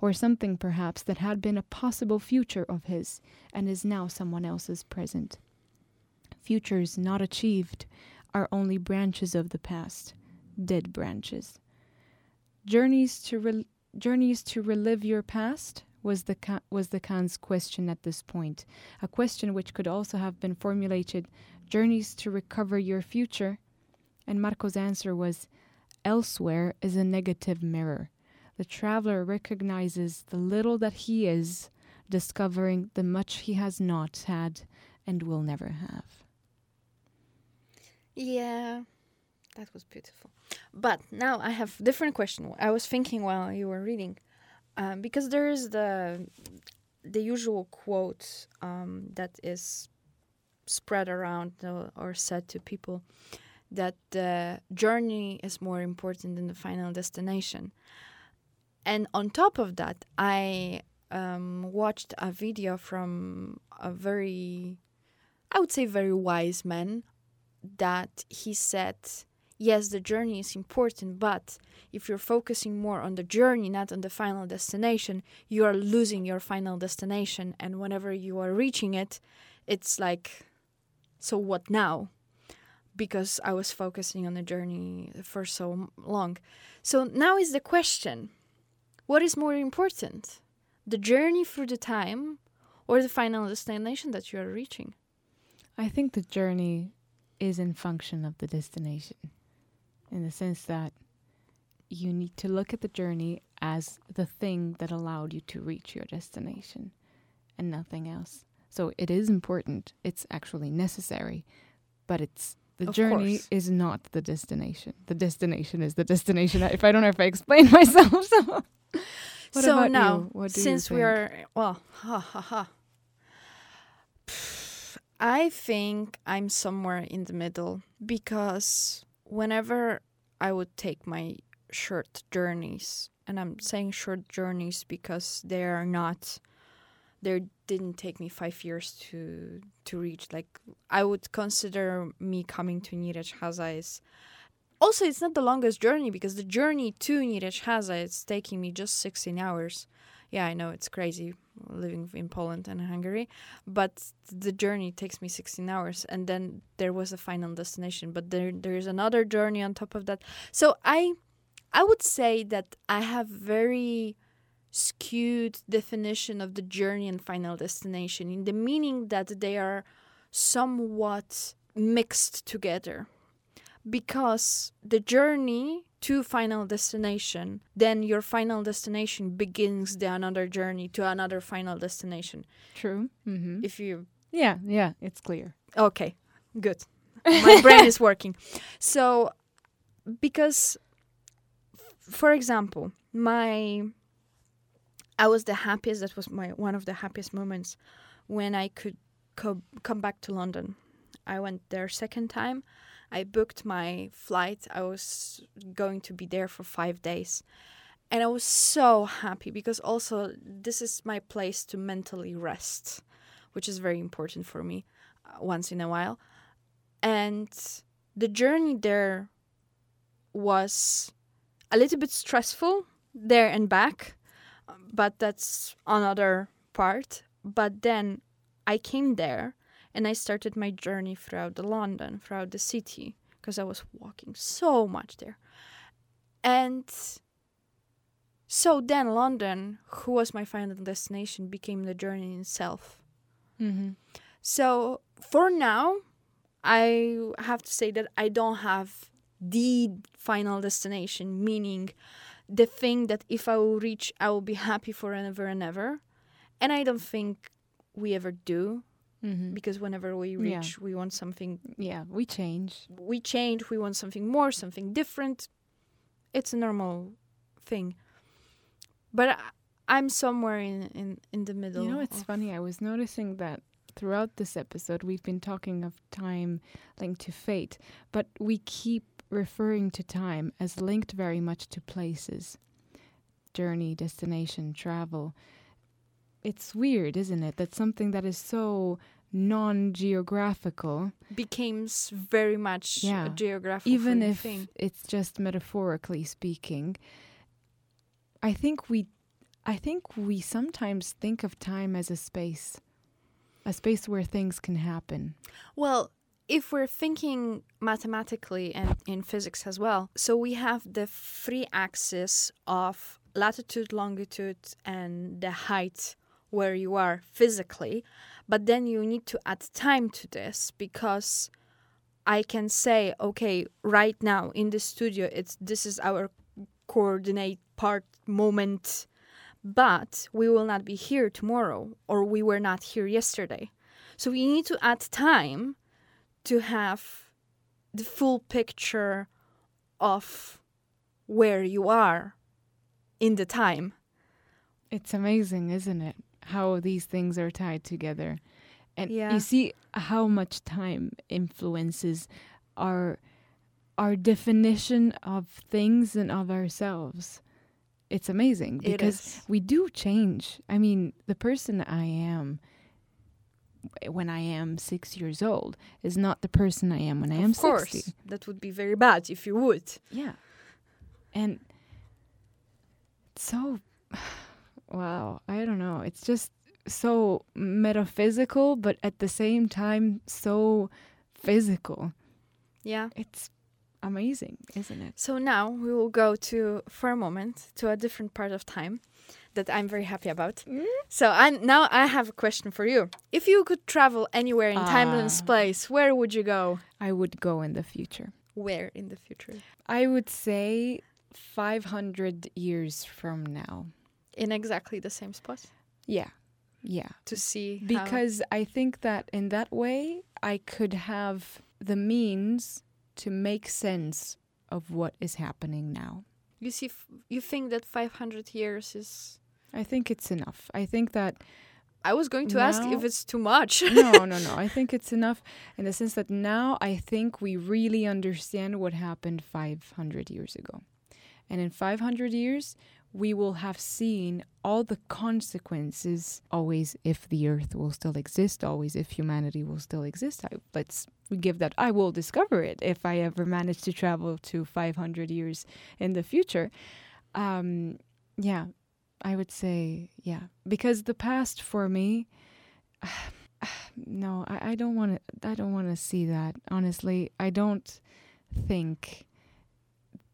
or something perhaps that had been a possible future of his and is now someone else's present. Futures not achieved are only branches of the past, dead branches. Journeys to re- journeys to relive your past was the was the Khan's question at this point, a question which could also have been formulated: journeys to recover your future, and Marco's answer was, elsewhere is a negative mirror the traveler recognizes the little that he is, discovering the much he has not had and will never have. Yeah, that was beautiful. But now I have different question. I was thinking while you were reading, um, because there is the the usual quote um, that is spread around uh, or said to people that the journey is more important than the final destination. And on top of that, I um, watched a video from a very, I would say, very wise man that he said, yes, the journey is important, but if you're focusing more on the journey, not on the final destination, you are losing your final destination. And whenever you are reaching it, it's like, so what now? Because I was focusing on the journey for so long. So now is the question what is more important, the journey through the time or the final destination that you are reaching? I think the journey is in function of the destination in the sense that you need to look at the journey as the thing that allowed you to reach your destination and nothing else. So it is important, it's actually necessary, but it's the of journey course. is not the destination. The destination is the destination. if I don't know if I explain *laughs* myself, so *laughs* so now, since we are well, ha ha ha. *sighs* I think I'm somewhere in the middle because whenever I would take my short journeys. And I'm saying short journeys because they are not they didn't take me five years to to reach. Like I would consider me coming to Haza is also it's not the longest journey because the journey to Nyíregyháza Haza is taking me just 16 hours. Yeah, I know it's crazy living in Poland and Hungary, but the journey takes me 16 hours and then there was a final destination, but there there's another journey on top of that. So I I would say that I have very skewed definition of the journey and final destination in the meaning that they are somewhat mixed together because the journey to final destination then your final destination begins the another journey to another final destination True. Mm-hmm. if you Yeah, yeah, it's clear. okay good my brain is working so because for example my I was the happiest. That was my one of the happiest moments when I could co- come back to London. I went there second time. I booked my flight. I was going to be there for five days, and I was so happy because also this is my place to mentally rest, which is very important for me uh, once in a while. And the journey there was a little bit stressful there and back but that's another part. But then I came there and I started my journey throughout the London, throughout the city, because I was walking so much there. And so then London, who was my final destination, became the journey in itself. Mm-hmm. So for now, I have to say that I don't have the final destination, meaning the thing that if I will reach, I will be happy forever and ever. And I don't think we ever do Mm-hmm. because whenever we Yeah. reach, we want something, Yeah, we change. we change, we want something more, something different. It's a normal thing. But I, I'm somewhere in, in, in the middle. You know, it's funny. I was noticing that throughout this episode, we've been talking of time linked to fate, but we keep referring to time as linked very much to places, journey, destination, travel. It's weird, isn't it? That something that is so non geographical, becomes very much Yeah. a geographical even if thing. it's just metaphorically speaking, I think we I think we sometimes think of time as a space. A space where things can happen. Well, if we're thinking mathematically and in physics as well, so we have the three axes of latitude, longitude, and the height where you are physically, but then you need to add time to this because I can say, okay, right now in the studio, it's this is our coordinate part moment, but we will not be here tomorrow, or we were not here yesterday. So we need to add time to have the full picture of where you are in the time. It's amazing, isn't it? How these things are tied together. And Yeah. you see how much time influences our our definition of things and of ourselves. It's amazing because is. we do change. I mean, the person I am eh, when I am six years old is not the person I am when I am of course, 60. that would be very bad if you would. Yeah. And so, wow, I don't know. It's just so metaphysical, but at the same time, so physical. Yeah. It's amazing, isn't it? So now we will go to for a moment to a different part of time that I'm very happy about. So I now I have a question for you. If you could travel anywhere in time and Ah. space, where would you go? I would go in the future. Where in the future? I would say 500 years from now. In exactly the same spot Yeah. Yeah. to see how- because I think that in that way I could have the means to make sense of what is happening now. you see f- you think that 500 years is I think it's enough. I think that I was going to ask if it's too much. no, no, *laughs* no. I think it's enough in the sense that now I think we really understand what happened 500 years ago. And in 500 years, we will have seen all the consequences always if the earth will still exist always if humanity will still exist. I, let's give that i will discover it if i ever manage to travel to 500 years in the future. Um, yeah i would say yeah. Because the past for me *sighs* no i, I don't want to i don't want to see that honestly. I don't think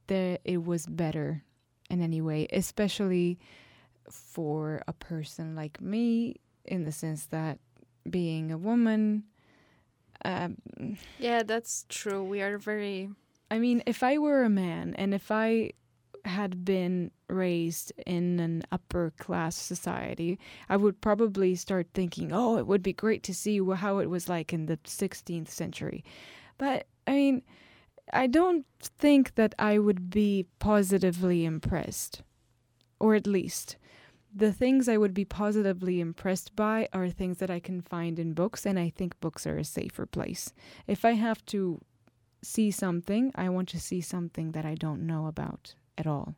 that it was better in any way, especially for a person like me, in the sense that being a woman. Um, yeah, that's true. We are very. I mean, if I were a man and if I had been raised in an upper class society, I would probably start thinking, oh, it would be great to see how it was like in the 16th century. But I mean, I don't think that I would be positively impressed. Or at least, the things I would be positively impressed by are things that I can find in books, and I think books are a safer place. If I have to see something, I want to see something that I don't know about at all.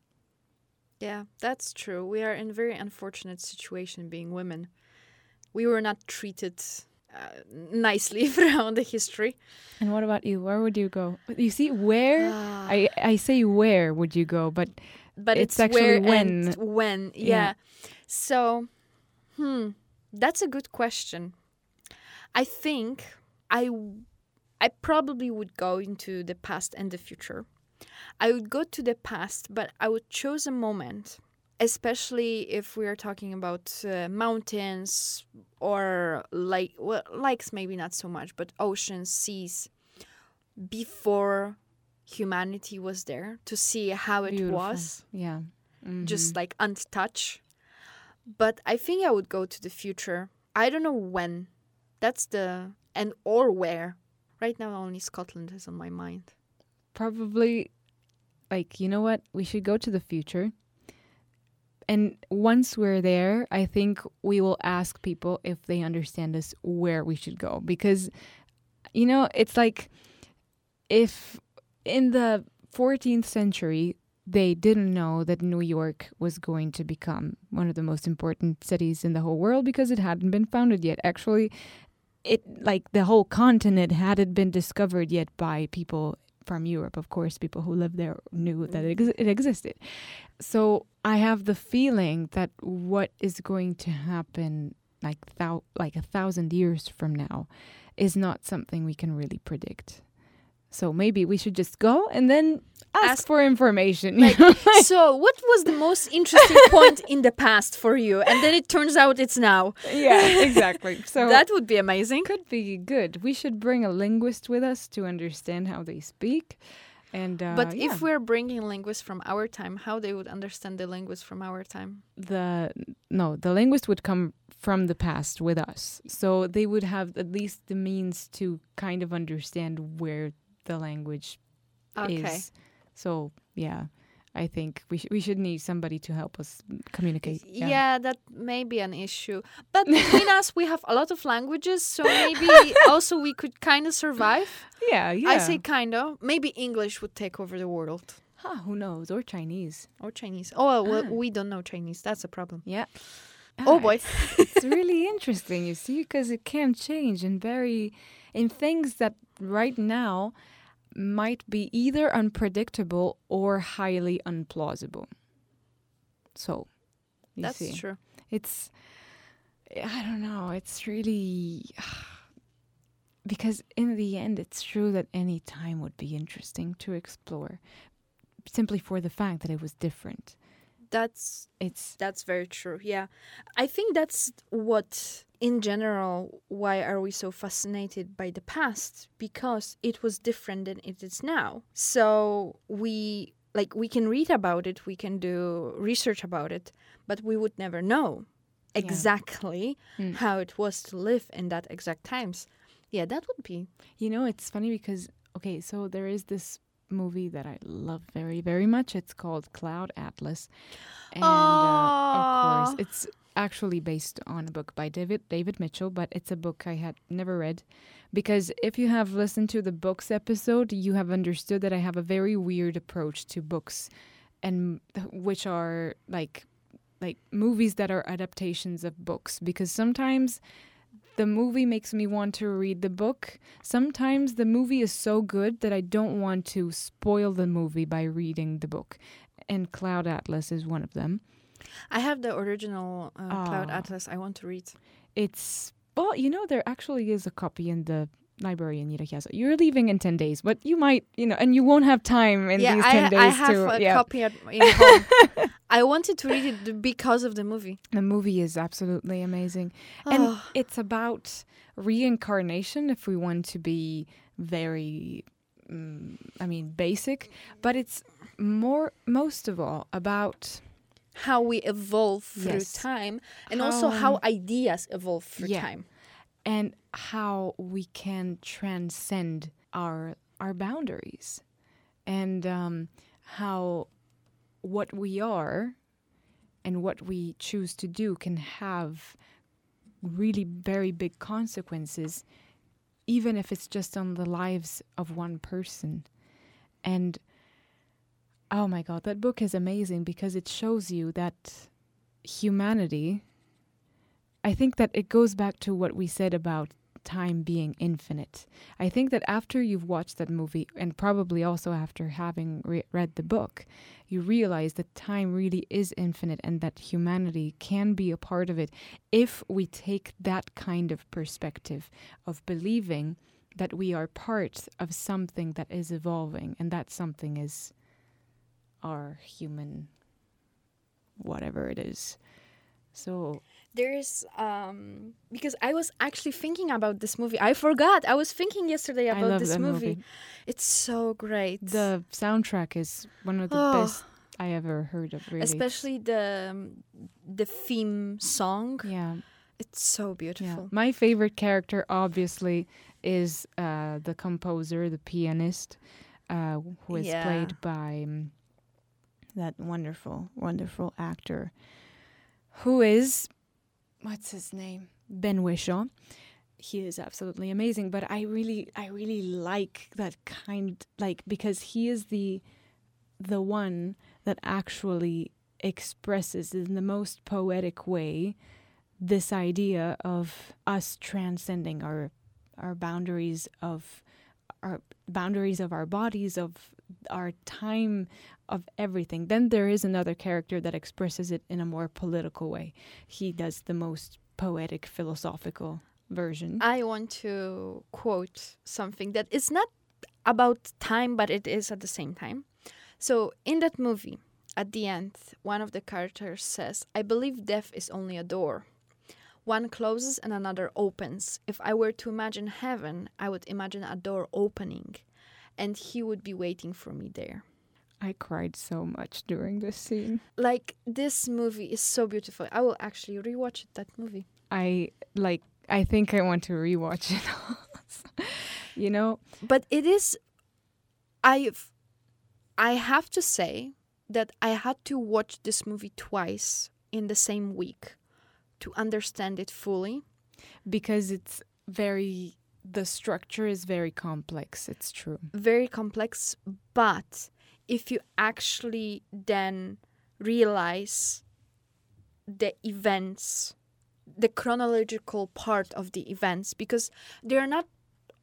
Yeah, that's true. We are in a very unfortunate situation being women. We were not treated uh, nicely *laughs* throughout the history. And what about you? Where would you go? You see, where uh, I I say where would you go, but but it's, it's actually when when yeah. yeah. So, hmm, that's a good question. I think I I probably would go into the past and the future. I would go to the past, but I would choose a moment especially if we are talking about uh, mountains or like well lakes maybe not so much but oceans seas before humanity was there to see how it Beautiful. was yeah. mm-hmm. just like untouched. But i think i would go to the future. I don't know when. That's the and or where. Right now only scotland is on my mind. Probably like you know what? We should go to the future and once we're there, I think we will ask people if they understand us where we should go. Because, you know, it's like if in the 14th century, they didn't know that New York was going to become one of the most important cities in the whole world because it hadn't been founded yet. Actually, it like the whole continent hadn't been discovered yet by people from Europe, of course, people who lived there knew that it, mm. ex- it existed. So I have the feeling that what is going to happen like thou- like a thousand years from now is not something we can really predict. So maybe we should just go and then ask, ask for information. Like, *laughs* so, what was the most interesting *laughs* point in the past for you? And then it turns out it's now. Yeah, *laughs* exactly. So that would be amazing. Could be good. We should bring a linguist with us to understand how they speak. And uh, but yeah. if we're bringing linguists from our time, how they would understand the linguist from our time? The no, the linguist would come from the past with us, so they would have at least the means to kind of understand where the language okay. is. So yeah, I think we sh- we should need somebody to help us communicate. Yeah. yeah. that may be an issue. But *laughs* between us, we have a lot of languages, so maybe *laughs* also we could kind of survive. Yeah, yeah. I say kind of. Maybe English would take over the world. Huh, who knows? Or Chinese. Or Chinese. Oh, well, ah. we don't know Chinese. That's a problem. Yeah. Oh boy, it's, *laughs* it's really interesting. You see, because it can change in very in things that right now might be either unpredictable or highly unplausible. So, that's see. true. It's, I don't know, it's really. *sighs* because in the end, it's true that any time would be interesting to explore simply for the fact that it was different that's it's that's very true yeah i think that's what in general why are we so fascinated by the past because it was different than it is now so we like we can read about it we can do research about it but we would never know exactly yeah. mm. how it was to live in that exact times yeah that would be you know it's funny because okay so there is this movie that I love very, very much. It's called Cloud Atlas, and uh, of course, it's actually based on a book by David David Mitchell, but it's a book I had never read. Because if you have listened to the books episode, you have understood that I have a very weird approach to books and which are like like movies that are adaptations of books. Because sometimes the movie makes me want to read the book. Sometimes the movie is so good that I don't want to spoil the movie by reading the book. And Cloud Atlas is one of them. I have the original uh, Cloud Oh. Atlas. I want to read. It's well, you know, there actually is a copy in the library in Nyíregyháza. You're leaving in ten days, but you might, you know, and you won't have time in yeah, these I, ten days I have to. a yeah, copy at in home. *laughs* I wanted to read it because of the movie. the movie is absolutely amazing, and Oh, it's about reincarnation. If we want to be very, mm, I mean, basic, but it's more, most of all, about how we evolve through Yes. time, and also how ideas evolve through Yeah. time. And how we can transcend our our boundaries and um, how what we are and what we choose to do can have really very big consequences even if it's just on the lives of one person. And oh my god that book is amazing because it shows you that humanity I think that it goes back to what we said about time being infinite. I think that after you've watched that movie, and probably also after having re- read the book, you realize that time really is infinite and that humanity can be a part of it if we take that kind of perspective of believing that we are part of something that is evolving and that something is our human whatever it is. So There's um because I was actually thinking about this movie. I forgot. I was thinking yesterday about this movie. movie. It's so great. The soundtrack is one of the Oh. best I ever heard of. Really, especially the um, the theme song. yeah, It's so yeah. beautiful. My favorite character, obviously, is uh, the composer, the pianist, uh, who is Yeah. played by um, that wonderful, wonderful actor, who is what's his name, Ben Whishaw. He is absolutely amazing, but I really, I really like that kind, like because he is the the one that actually expresses in the most poetic way this idea of us transcending our our boundaries of our boundaries of our bodies of our time of everything then there is another character that expresses it in a more political way he does the most poetic philosophical version I want to quote something that is not about time, but it is at the same time. So, in that movie, at the end, one of the characters says, I believe death is only a door. One closes and another opens. If I were to imagine heaven, I would imagine a door opening, and he would be waiting for me there. i cried so much during this scene Like, this movie is so beautiful. I will actually rewatch it, that movie. i like i think i want to rewatch it *laughs* you know but it is i've i have to say that i had to watch this movie twice in the same week to understand it fully because it's very the structure is very complex it's true. Very complex but if you actually then realize the events the chronological part of the events because they're not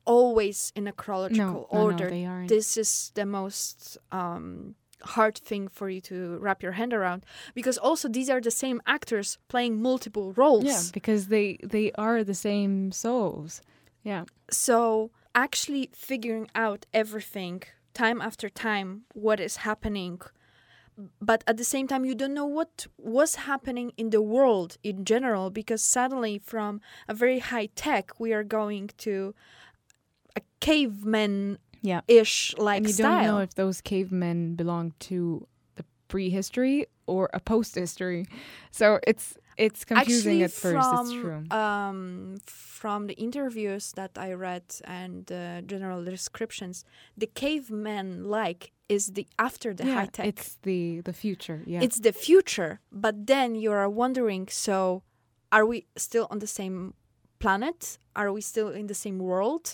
always in a chronological no, no, order. no, they aren't. this is the most um, hard thing for you to wrap your hand around because also these are the same actors playing multiple roles. Yeah because they they are the same souls yeah. So actually figuring out everything time after time what is happening but at the same time you don't know what was happening in the world in general because suddenly from a very high tech we are going to a caveman yeah. ish like and you style don't know if those cavemen belong to the prehistory or a post history so it's it's confusing Actually, at first from, it's true Um, from the interviews that I read and uh, general descriptions, the caveman like is the after the yeah, high tech. it's the the future yeah It's the future, but then you are wondering. So, are we still on the same planet? Are we still in the same world?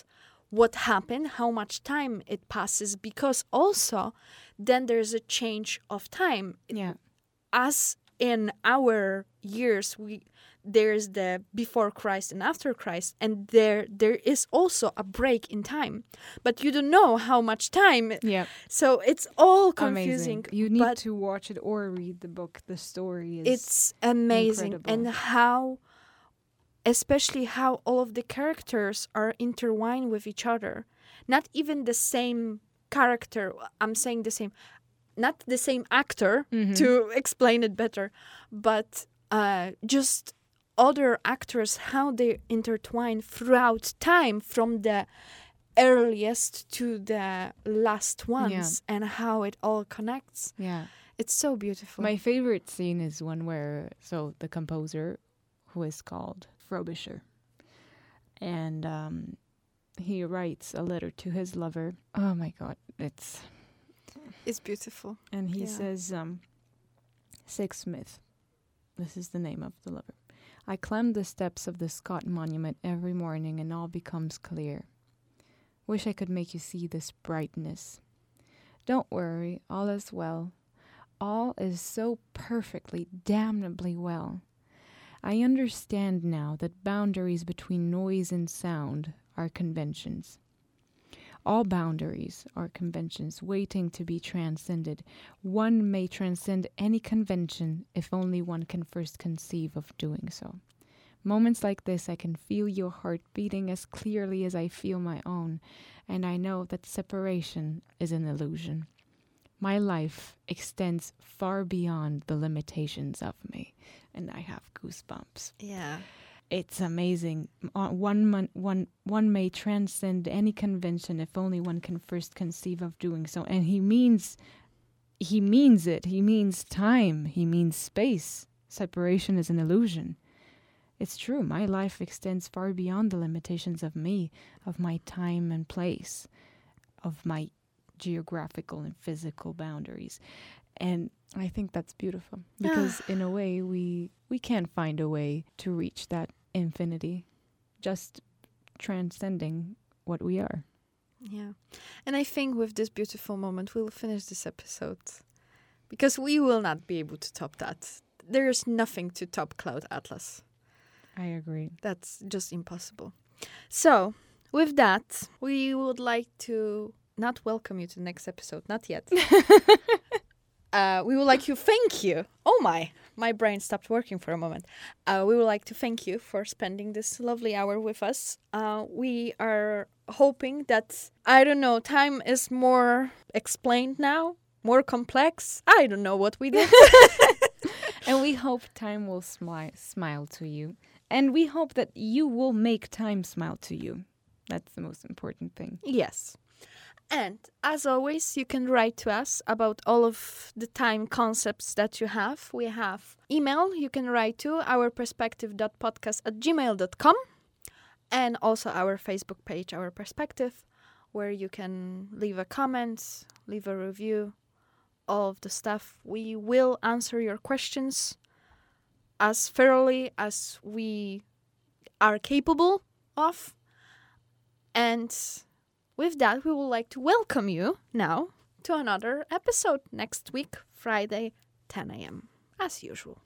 What happened? How much time it passes? Because also, then there's a change of time Yeah. as in our years we there's the before Christ and after Christ and there there is also a break in time but you don't know how much time Yeah. so it's all confusing Amazing. You need to watch it or read the book. The story is it's amazing and how especially how all of the characters are intertwined with each other not even the same character i'm saying the same not the same actor Mhm. to explain it better but uh, just other actors how they intertwine throughout time from the earliest to the last ones and how it all connects yeah. it's so beautiful My favorite scene is one where so the composer, who is called Frobisher, and um, he writes a letter to his lover. Oh my God, it's it's beautiful and he Yeah. says, um, Sixsmith. This is the name of the lover. I climb the steps of the Scott Monument every morning, and all becomes clear. Wish I could make you see this brightness. Don't worry, all is well. All is so perfectly, damnably well. I understand now that boundaries between noise and sound are conventions. All boundaries are conventions waiting to be transcended. One may transcend any convention if only one can first conceive of doing so. Moments like this, I can feel your heart beating as clearly as I feel my own, and I know that separation is an illusion. My life extends far beyond the limitations of me, and I have goosebumps yeah it's amazing. Uh, One, mon- one, one may transcend any convention if only one can first conceive of doing so. And he means, he means it. He means time. He means space. Separation is an illusion. It's true. My life extends far beyond the limitations of me, of my time and place, of my geographical and physical boundaries. And I think that's beautiful *sighs* because in a way we we can find a way to reach that infinity just transcending what we are. Yeah. And I think with this beautiful moment, we'll finish this episode because we will not be able to top that. There is nothing to top Cloud Atlas. I agree. That's just impossible. So, with that, we would like to not welcome you to the next episode, not yet. *laughs* uh, we would like to thank you. Oh my, my brain stopped working for a moment. Uh, we would like to thank you for spending this lovely hour with us. Uh, we are hoping that, I don't know, time is more explained now, more complex. I don't know what we did. *laughs* *laughs* And we hope time will smi- smile to you. And we hope that you will make time smile to you. That's the most important thing. Yes. And as always, you can write to us about all of the time concepts that you have. We have email, you can write to our perspective.podcast at gmail.com and also our Facebook page, Our Perspective, where you can leave a comment, leave a review, all of the stuff. We will answer your questions as thoroughly as we are capable of. And with that, we would like to welcome you now to another episode next week, Friday, 10 a.m., as usual.